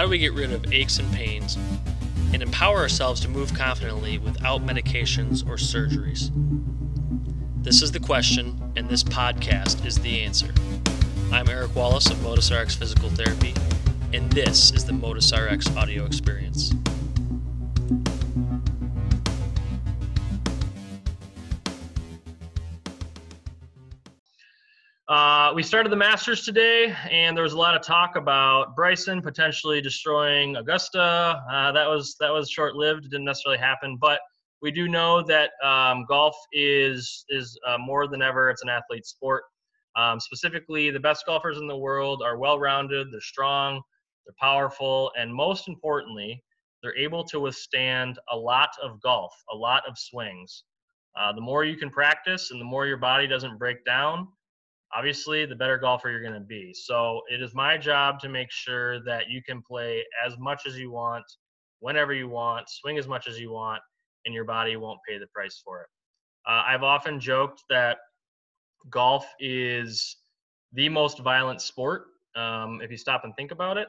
How do we get rid of aches and pains and empower ourselves to move confidently without medications or surgeries? This is the question, and this podcast is the answer. I'm Eric Wallace of Motus RX Physical Therapy, and this is the Motus RX audio experience. Uh, we started the Masters today, and there was a lot of talk about Bryson potentially destroying Augusta. Uh, that was that was short-lived; didn't necessarily happen. But we do know that um, golf is is uh, more than ever. It's an athlete sport. Um, specifically, the best golfers in the world are well-rounded. They're strong. They're powerful, and most importantly, they're able to withstand a lot of golf, a lot of swings. Uh, the more you can practice, and the more your body doesn't break down obviously the better golfer you're going to be. So it is my job to make sure that you can play as much as you want, whenever you want, swing as much as you want, and your body won't pay the price for it. Uh, I've often joked that golf is the most violent sport um, if you stop and think about it.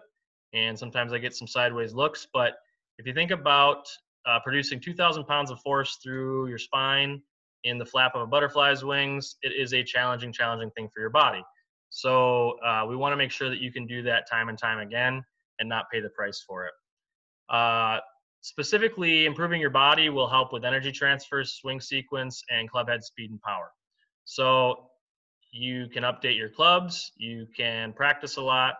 And sometimes I get some sideways looks, but if you think about uh, producing 2,000 pounds of force through your spine, in the flap of a butterfly's wings, it is a challenging, challenging thing for your body. So uh, we want to make sure that you can do that time and time again and not pay the price for it. Uh, specifically, improving your body will help with energy transfers, swing sequence, and club head speed and power. So you can update your clubs, you can practice a lot,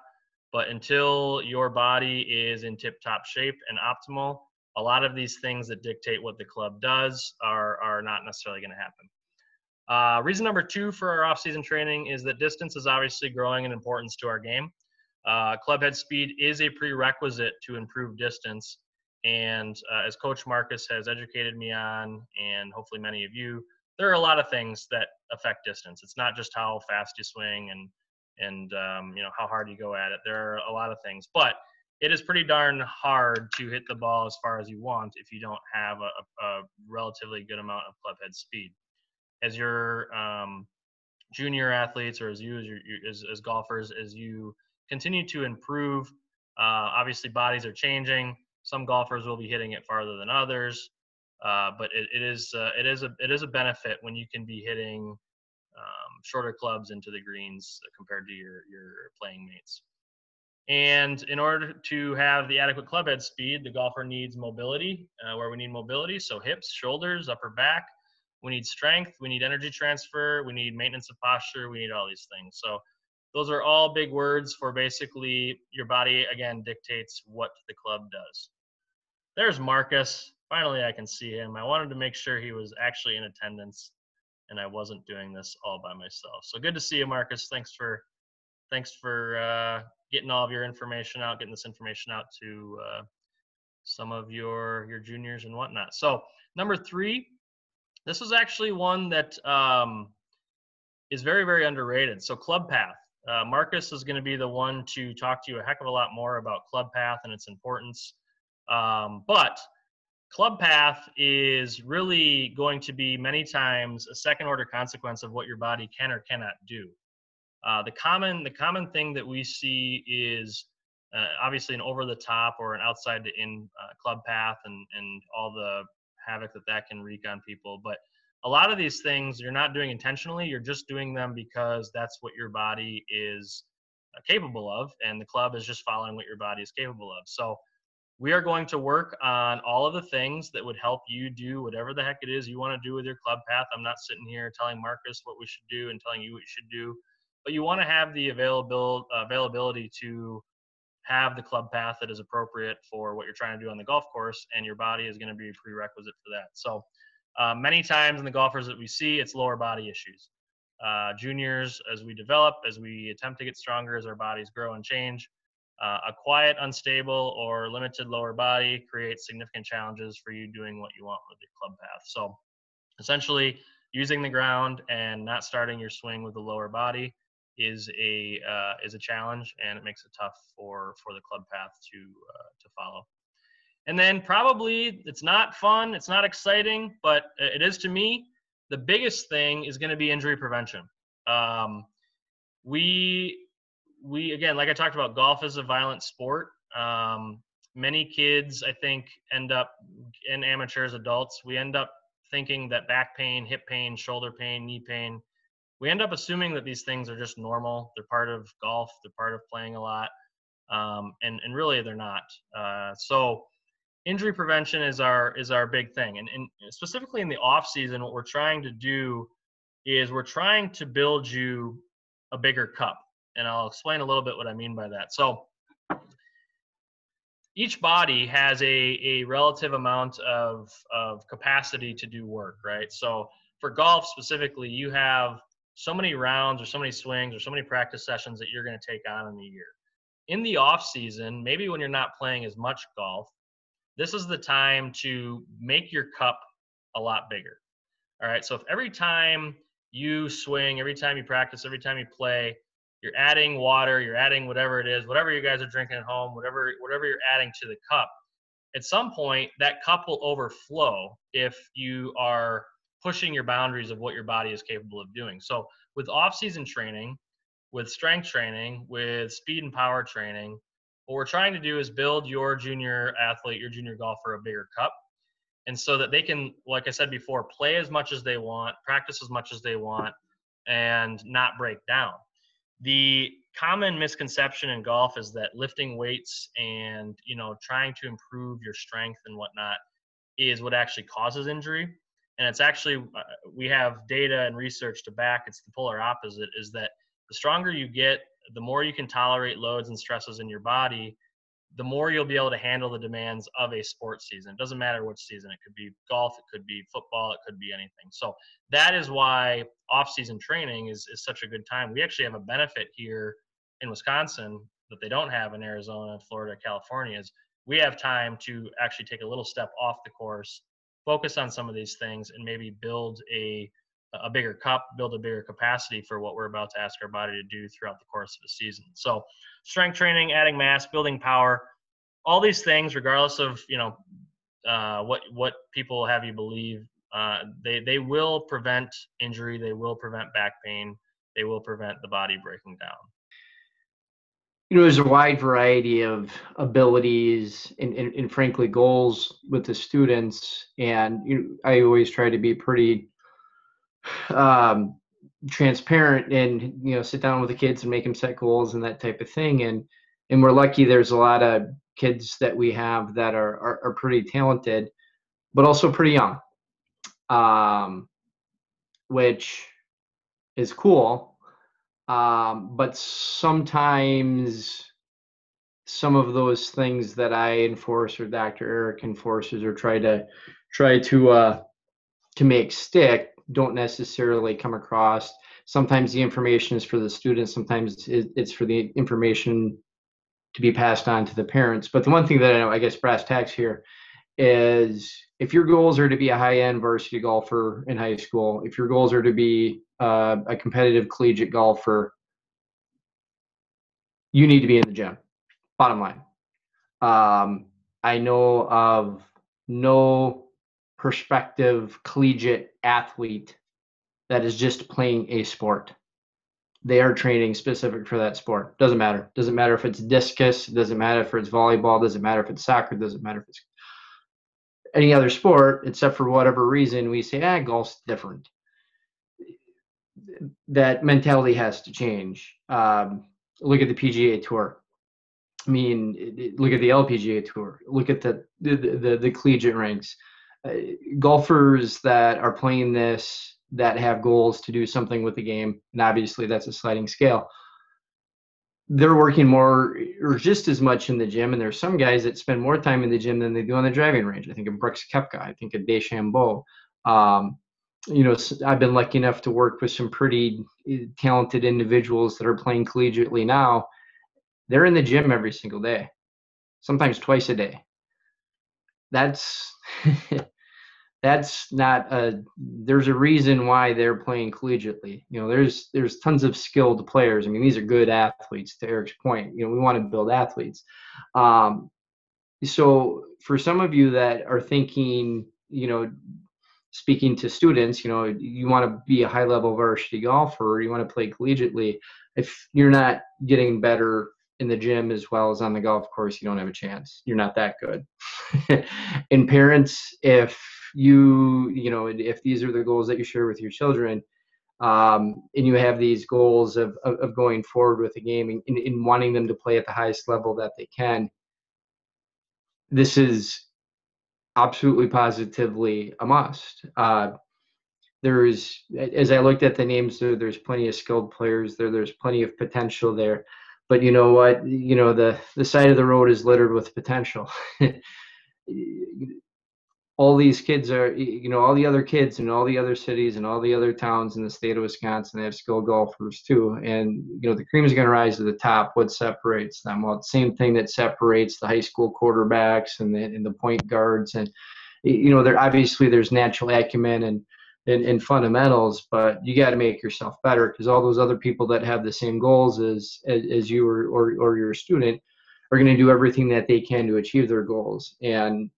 but until your body is in tip top shape and optimal, a lot of these things that dictate what the club does are, are not necessarily going to happen. Uh, reason number two for our off-season training is that distance is obviously growing in importance to our game. Uh, club head speed is a prerequisite to improve distance. And uh, as Coach Marcus has educated me on, and hopefully many of you, there are a lot of things that affect distance. It's not just how fast you swing and and um, you know how hard you go at it. There are a lot of things, but it is pretty darn hard to hit the ball as far as you want if you don't have a, a relatively good amount of club head speed. As your um, junior athletes or as you as, your, as, as golfers, as you continue to improve, uh, obviously bodies are changing. Some golfers will be hitting it farther than others, uh, but it, it is uh, it is a it is a benefit when you can be hitting um, shorter clubs into the greens compared to your your playing mates. And in order to have the adequate club head speed, the golfer needs mobility, uh, where we need mobility. So hips, shoulders, upper back. We need strength. We need energy transfer. We need maintenance of posture. We need all these things. So those are all big words for basically your body, again, dictates what the club does. There's Marcus. Finally, I can see him. I wanted to make sure he was actually in attendance and I wasn't doing this all by myself. So good to see you, Marcus. Thanks for thanks for uh, getting all of your information out, getting this information out to uh, some of your your juniors and whatnot. So number three, this was actually one that um, is very very underrated. So Club Path. Uh, Marcus is going to be the one to talk to you a heck of a lot more about Club Path and its importance. Um, but Club Path is really going to be many times a second order consequence of what your body can or cannot do. Uh, the common the common thing that we see is uh, obviously an over the top or an outside to in uh, club path and and all the havoc that that can wreak on people. But a lot of these things you're not doing intentionally. You're just doing them because that's what your body is uh, capable of, and the club is just following what your body is capable of. So we are going to work on all of the things that would help you do whatever the heck it is you want to do with your club path. I'm not sitting here telling Marcus what we should do and telling you what you should do but you want to have the available availability to have the club path that is appropriate for what you're trying to do on the golf course, and your body is going to be a prerequisite for that. So, uh, many times in the golfers that we see, it's lower body issues. Uh, juniors, as we develop, as we attempt to get stronger, as our bodies grow and change, uh, a quiet, unstable, or limited lower body creates significant challenges for you doing what you want with your club path. So, essentially, using the ground and not starting your swing with the lower body is a uh, is a challenge, and it makes it tough for for the club path to uh, to follow. And then probably it's not fun, it's not exciting, but it is to me. The biggest thing is going to be injury prevention. Um, we we again, like I talked about, golf is a violent sport. Um, many kids, I think, end up in amateurs, adults, we end up thinking that back pain, hip pain, shoulder pain, knee pain, we end up assuming that these things are just normal. They're part of golf. They're part of playing a lot, um, and and really they're not. Uh, so injury prevention is our is our big thing, and, and specifically in the off season, what we're trying to do is we're trying to build you a bigger cup, and I'll explain a little bit what I mean by that. So each body has a, a relative amount of, of capacity to do work, right? So for golf specifically, you have so many rounds or so many swings or so many practice sessions that you're going to take on in the year. In the off season, maybe when you're not playing as much golf, this is the time to make your cup a lot bigger. All right. So if every time you swing, every time you practice, every time you play, you're adding water, you're adding whatever it is, whatever you guys are drinking at home, whatever whatever you're adding to the cup. At some point, that cup will overflow if you are pushing your boundaries of what your body is capable of doing. So, with off-season training, with strength training, with speed and power training, what we're trying to do is build your junior athlete, your junior golfer, a bigger cup. And so that they can, like I said before, play as much as they want, practice as much as they want, and not break down the common misconception in golf is that lifting weights and you know trying to improve your strength and whatnot is what actually causes injury and it's actually uh, we have data and research to back it's the polar opposite is that the stronger you get the more you can tolerate loads and stresses in your body the more you'll be able to handle the demands of a sports season. It doesn't matter which season. It could be golf, it could be football, it could be anything. So that is why off-season training is, is such a good time. We actually have a benefit here in Wisconsin that they don't have in Arizona, Florida, California is we have time to actually take a little step off the course, focus on some of these things, and maybe build a a bigger cup, build a bigger capacity for what we're about to ask our body to do throughout the course of the season. So, strength training, adding mass, building power, all these things, regardless of you know uh, what what people have you believe, uh, they they will prevent injury. They will prevent back pain. They will prevent the body breaking down. You know, there's a wide variety of abilities and, and, and frankly goals with the students, and you know, I always try to be pretty um, transparent and you know sit down with the kids and make them set goals and that type of thing. And and we're lucky there's a lot of kids that we have that are are, are pretty talented but also pretty young um, which is cool um, but sometimes some of those things that i enforce or dr eric enforces or try to try to uh, to make stick don't necessarily come across. Sometimes the information is for the students, sometimes it's for the information to be passed on to the parents. But the one thing that I, know, I guess brass tacks here is if your goals are to be a high-end varsity golfer in high school, if your goals are to be uh, a competitive collegiate golfer, you need to be in the gym. Bottom line. Um, I know of no prospective collegiate athlete that is just playing a sport. They are training specific for that sport. Doesn't matter. Doesn't matter if it's discus. Doesn't matter if it's volleyball. Doesn't matter if it's soccer. Doesn't matter if it's any other sport, except for whatever reason we say, ah, golf's different. That mentality has to change. Um, look at the PGA Tour. I mean, look at the LPGA Tour. Look at the the, the, the collegiate ranks uh, golfers that are playing this that have goals to do something with the game, and obviously that's a sliding scale. They're working more or just as much in the gym, and there's some guys that spend more time in the gym than they do on the driving range. I think of Brooks Koepka. I think of DeChambeau. Um, you know, I've been lucky enough to work with some pretty eh, talented individuals that are playing collegiately now. They're in the gym every single day, sometimes twice a day. That's that's not a there's a reason why they're playing collegiately you know there's there's tons of skilled players i mean these are good athletes to eric's point you know we want to build athletes um, so for some of you that are thinking you know speaking to students you know you want to be a high level varsity golfer you want to play collegiately if you're not getting better in the gym as well as on the golf course, you don't have a chance. You're not that good. and parents, if you, you know, if these are the goals that you share with your children, um, and you have these goals of, of, of going forward with the game and, and, wanting them to play at the highest level that they can, this is absolutely positively a must. Uh, there's, as I looked at the names, there, there's plenty of skilled players there. There's plenty of potential there but you know what you know the the side of the road is littered with potential all these kids are you know all the other kids in all the other cities and all the other towns in the state of wisconsin they have skilled golfers too. And you know the cream is going to rise to the top. What separates them? Well the same thing that separates the high school quarterbacks and the, and the point guards and you know there obviously there's natural acumen and in, in fundamentals, but you got to make yourself better because all those other people that have the same goals as as, as you or, or or your student are going to do everything that they can to achieve their goals. And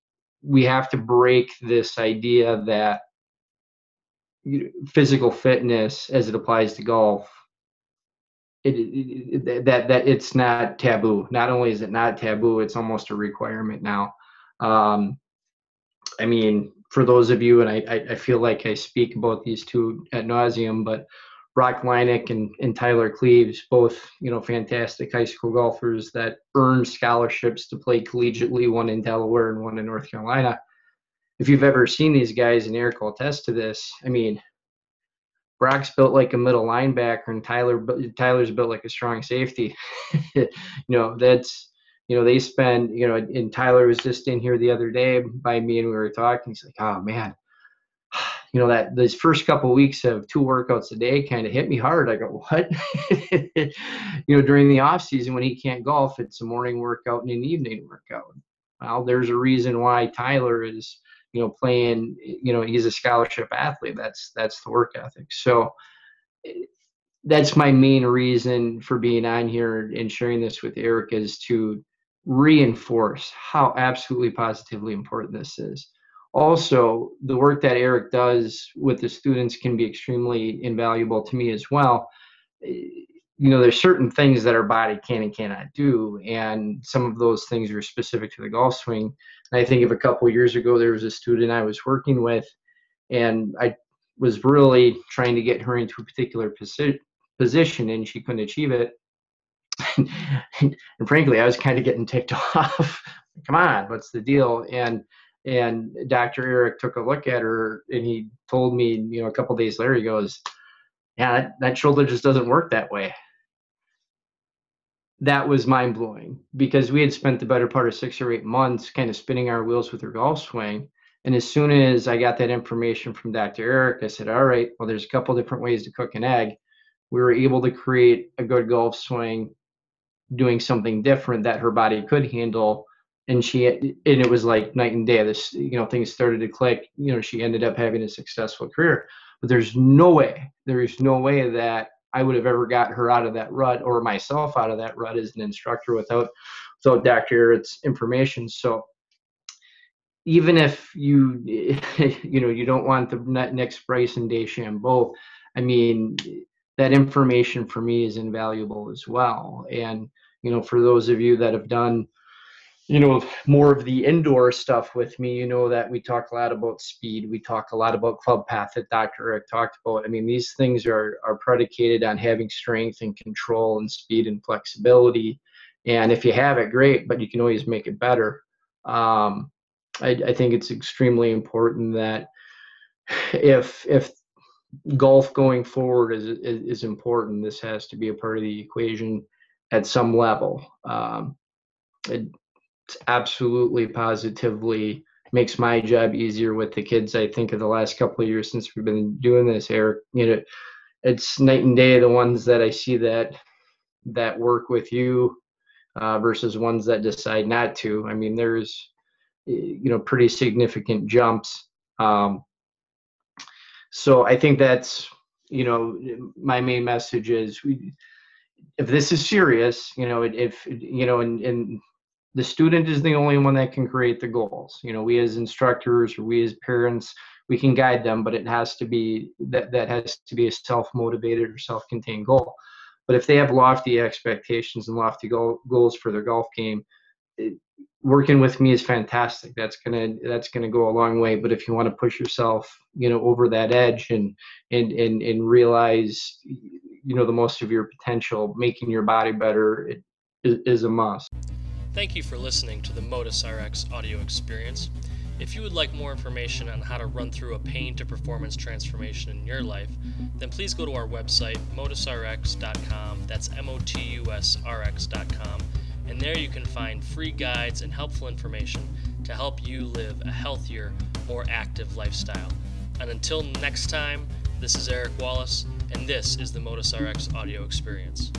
we have to break this idea that physical fitness, as it applies to golf, it, it, it, that that it's not taboo. Not only is it not taboo, it's almost a requirement now. Um, I mean, for those of you, and I, I feel like I speak about these two at nauseum, but Brock Leineck and, and Tyler Cleaves, both you know fantastic high school golfers that earned scholarships to play collegiately, one in Delaware and one in North Carolina. If you've ever seen these guys, and Eric will attest to this, I mean, Brock's built like a middle linebacker, and Tyler Tyler's built like a strong safety. you know, that's you know, they spend, you know, and Tyler was just in here the other day by me and we were talking. He's like, oh man, you know, that those first couple of weeks of two workouts a day kind of hit me hard. I go, what? you know, during the off season when he can't golf, it's a morning workout and an evening workout. Well, there's a reason why Tyler is, you know, playing, you know, he's a scholarship athlete. That's, that's the work ethic. So eh, that's my main reason for being on here and sharing this with Eric is to reinforce how absolutely positively important this is. Also, the work that Eric does with the students can be extremely invaluable to me as well. You know, there's certain things that our body can and cannot do, and some of those things are specific to the golf swing. And I think of a couple of years ago, there was a student I was working with, and I was really trying to get her into a particular posi- position, and she couldn't achieve it and frankly, I was kind of getting ticked off. Come on, what's the deal? And and Dr. Eric took a look at her and he told me, you know, a couple days later, he goes, "Yeah, that, that shoulder just doesn't work that way." That was mind blowing because we had spent the better part of six or eight months kind of spinning our wheels with her golf swing. And as soon as I got that information from Dr. Eric, I said, "All right, well, there's a couple different ways to cook an egg." We were able to create a good golf swing doing something different that her body could handle and she and it was like night and day. This you know things started to click. You know she ended up having a successful career. But there's no way there is no way that i would have ever got her out of that rut or myself out of that rut as an instructor without without dr. Eric's information. So even if you you know you don't want the next bryson dechambeau i mean that information for me is invaluable as well. And you know, for those of you that have done, you know, more of the indoor stuff with me, you know that we talk a lot about speed. We talk a lot about club path that Dr. Eric talked about. I mean, these things are are predicated on having strength and control and speed and flexibility. And if you have it, great, but you can always make it better. Um, I, I think it's extremely important that if if golf going forward is, is, is important, this has to be a part of the equation at some level. Um, it absolutely positively makes my job easier with the kids. I think of the last couple of years since we've been doing this, Eric, you know, it's night and day the ones that I see that that work with you uh, versus ones that decide not to. I mean, there's you know pretty significant jumps. Um, so I think that's you know my main message is we if this is serious, you know, if you know, and, and the student is the only one that can create the goals. You know, we as instructors or we as parents, we can guide them, but it has to be that that has to be a self-motivated or self-contained goal. But if they have lofty expectations and lofty goal, goals for their golf game, it, working with me is fantastic. That's gonna that's gonna go a long way. But if you want to push yourself, you know, over that edge and and and and realize, you know, the most of your potential, making your body better it, is, is a must. Thank you for listening to the Motus RX audio experience. If you would like more information on how to run through a pain to performance transformation in your life, then please go to our website, motusrx.com. That's M O T U S R X.com. And there you can find free guides and helpful information to help you live a healthier, more active lifestyle. And until next time, this is Eric Wallace, and this is the Motus RX audio experience.